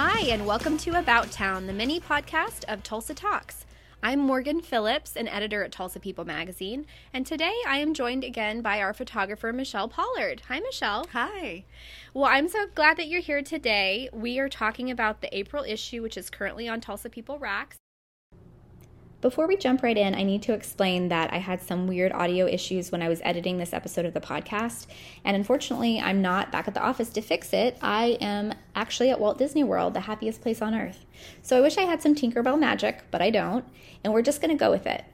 Hi, and welcome to About Town, the mini podcast of Tulsa Talks. I'm Morgan Phillips, an editor at Tulsa People magazine, and today I am joined again by our photographer, Michelle Pollard. Hi, Michelle. Hi. Well, I'm so glad that you're here today. We are talking about the April issue, which is currently on Tulsa People Racks. Before we jump right in, I need to explain that I had some weird audio issues when I was editing this episode of the podcast. And unfortunately, I'm not back at the office to fix it. I am actually at Walt Disney World, the happiest place on earth. So I wish I had some Tinkerbell magic, but I don't. And we're just going to go with it.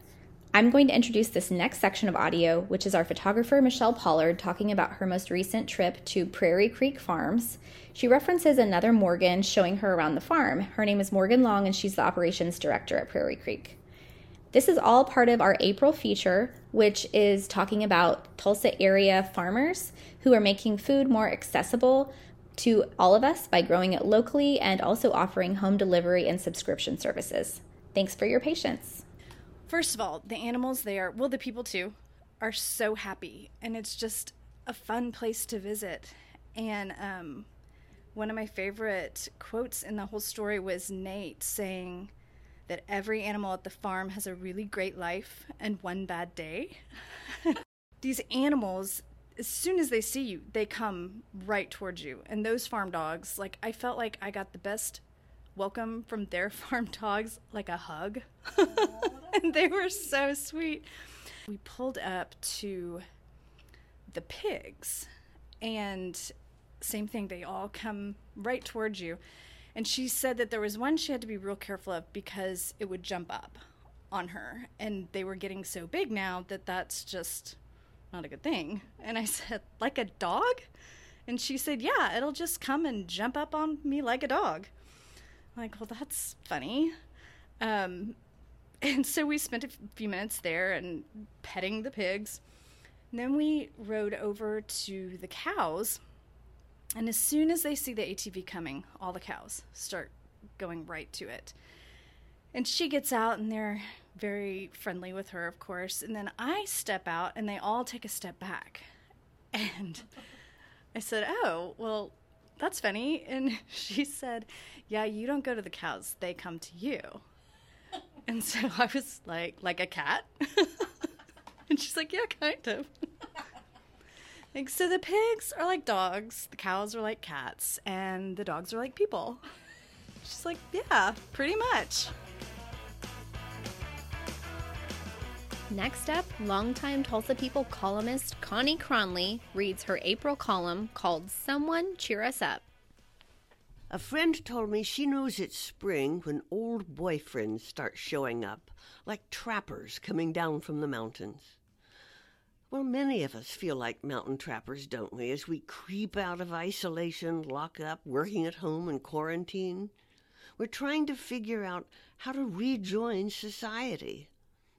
I'm going to introduce this next section of audio, which is our photographer Michelle Pollard talking about her most recent trip to Prairie Creek Farms. She references another Morgan showing her around the farm. Her name is Morgan Long, and she's the operations director at Prairie Creek. This is all part of our April feature, which is talking about Tulsa area farmers who are making food more accessible to all of us by growing it locally and also offering home delivery and subscription services. Thanks for your patience. First of all, the animals there, well, the people too, are so happy, and it's just a fun place to visit. And um, one of my favorite quotes in the whole story was Nate saying, that every animal at the farm has a really great life and one bad day. These animals, as soon as they see you, they come right towards you. And those farm dogs, like, I felt like I got the best welcome from their farm dogs, like a hug. and they were so sweet. We pulled up to the pigs, and same thing, they all come right towards you. And she said that there was one she had to be real careful of because it would jump up on her. And they were getting so big now that that's just not a good thing. And I said, like a dog? And she said, yeah, it'll just come and jump up on me like a dog. I'm like, well, that's funny. Um, and so we spent a few minutes there and petting the pigs. And then we rode over to the cows and as soon as they see the ATV coming, all the cows start going right to it. And she gets out and they're very friendly with her, of course. And then I step out and they all take a step back. And I said, Oh, well, that's funny. And she said, Yeah, you don't go to the cows, they come to you. And so I was like, Like a cat? and she's like, Yeah, kind of. Like, so the pigs are like dogs, the cows are like cats, and the dogs are like people. She's like, yeah, pretty much. Next up, longtime Tulsa People columnist Connie Cronley reads her April column called Someone Cheer Us Up. A friend told me she knows it's spring when old boyfriends start showing up, like trappers coming down from the mountains. Well, many of us feel like mountain trappers, don't we, as we creep out of isolation, lock up, working at home, and quarantine? We're trying to figure out how to rejoin society.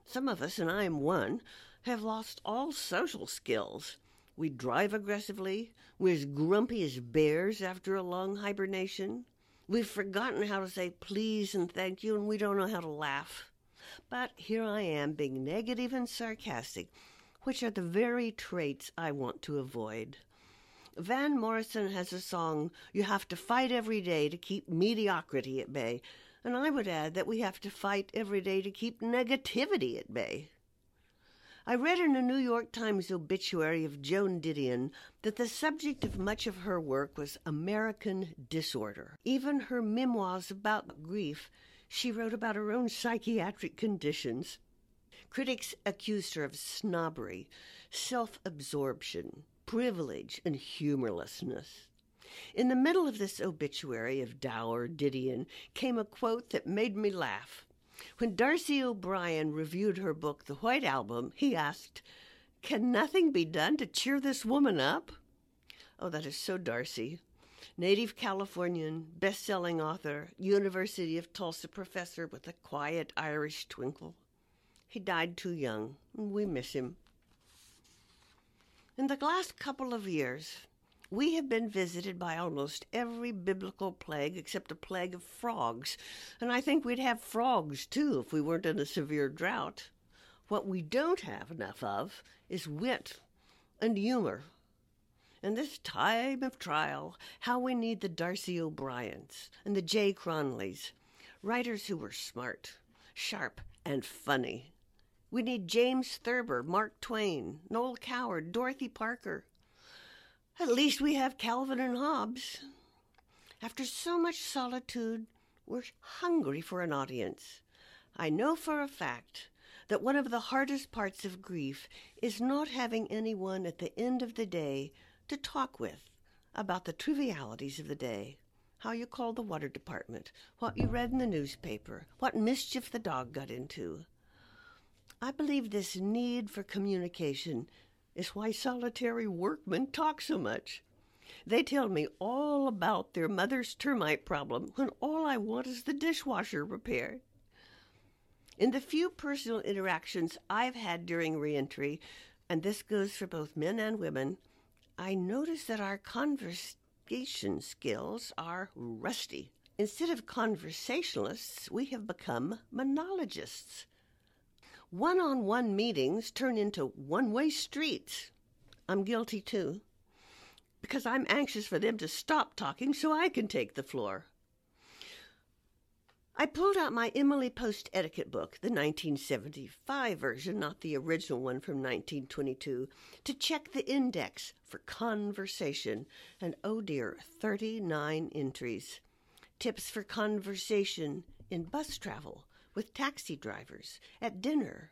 Some of us, and I am one, have lost all social skills. We drive aggressively. We're as grumpy as bears after a long hibernation. We've forgotten how to say please and thank you, and we don't know how to laugh. But here I am, being negative and sarcastic which are the very traits I want to avoid. Van Morrison has a song, You Have to Fight Every Day to Keep Mediocrity at Bay, and I would add that we have to fight every day to keep negativity at bay. I read in a New York Times obituary of Joan Didion that the subject of much of her work was American disorder. Even her memoirs about grief, she wrote about her own psychiatric conditions. Critics accused her of snobbery, self absorption, privilege, and humorlessness. In the middle of this obituary of dour Didion came a quote that made me laugh. When Darcy O'Brien reviewed her book, The White Album, he asked, Can nothing be done to cheer this woman up? Oh, that is so Darcy. Native Californian, best selling author, University of Tulsa professor with a quiet Irish twinkle. He died too young. We miss him. In the last couple of years, we have been visited by almost every biblical plague except a plague of frogs, and I think we'd have frogs too if we weren't in a severe drought. What we don't have enough of is wit and humor. In this time of trial, how we need the Darcy O'Briens and the Jay Cronleys, writers who were smart, sharp, and funny. We need James Thurber, Mark Twain, Noel Coward, Dorothy Parker. At least we have Calvin and Hobbes. After so much solitude, we're hungry for an audience. I know for a fact that one of the hardest parts of grief is not having anyone at the end of the day to talk with about the trivialities of the day. How you called the water department, what you read in the newspaper, what mischief the dog got into. I believe this need for communication is why solitary workmen talk so much. They tell me all about their mother's termite problem when all I want is the dishwasher repaired. In the few personal interactions I've had during reentry, and this goes for both men and women, I notice that our conversation skills are rusty. Instead of conversationalists, we have become monologists. One on one meetings turn into one way streets. I'm guilty too, because I'm anxious for them to stop talking so I can take the floor. I pulled out my Emily Post etiquette book, the 1975 version, not the original one from 1922, to check the index for conversation, and oh dear, 39 entries. Tips for conversation in bus travel, with taxi drivers, at dinner,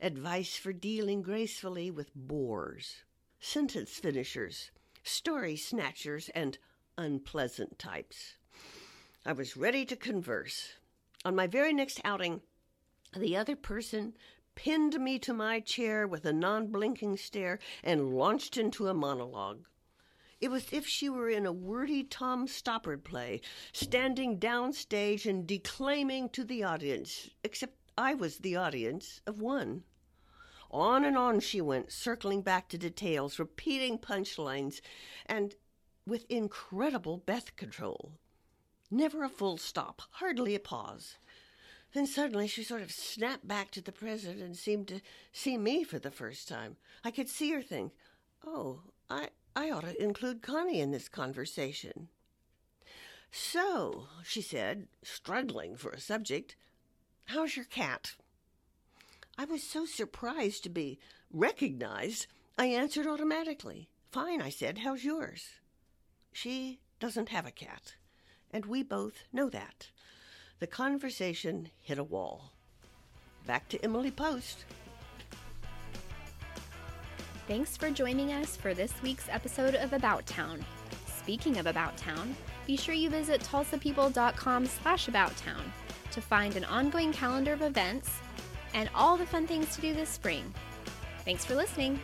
advice for dealing gracefully with bores, sentence finishers, story snatchers, and unpleasant types. I was ready to converse. On my very next outing, the other person pinned me to my chair with a non blinking stare and launched into a monologue. It was as if she were in a wordy Tom Stoppard play, standing downstage and declaiming to the audience, except I was the audience of one. On and on she went, circling back to details, repeating punchlines, and with incredible breath control. Never a full stop, hardly a pause. Then suddenly she sort of snapped back to the present and seemed to see me for the first time. I could see her think, oh, I, I ought to include Connie in this conversation. So, she said, struggling for a subject, how's your cat? I was so surprised to be recognized, I answered automatically. Fine, I said, how's yours? She doesn't have a cat and we both know that. The conversation hit a wall. Back to Emily Post. Thanks for joining us for this week's episode of About Town. Speaking of About Town, be sure you visit tulsapeople.com slash About Town to find an ongoing calendar of events and all the fun things to do this spring. Thanks for listening.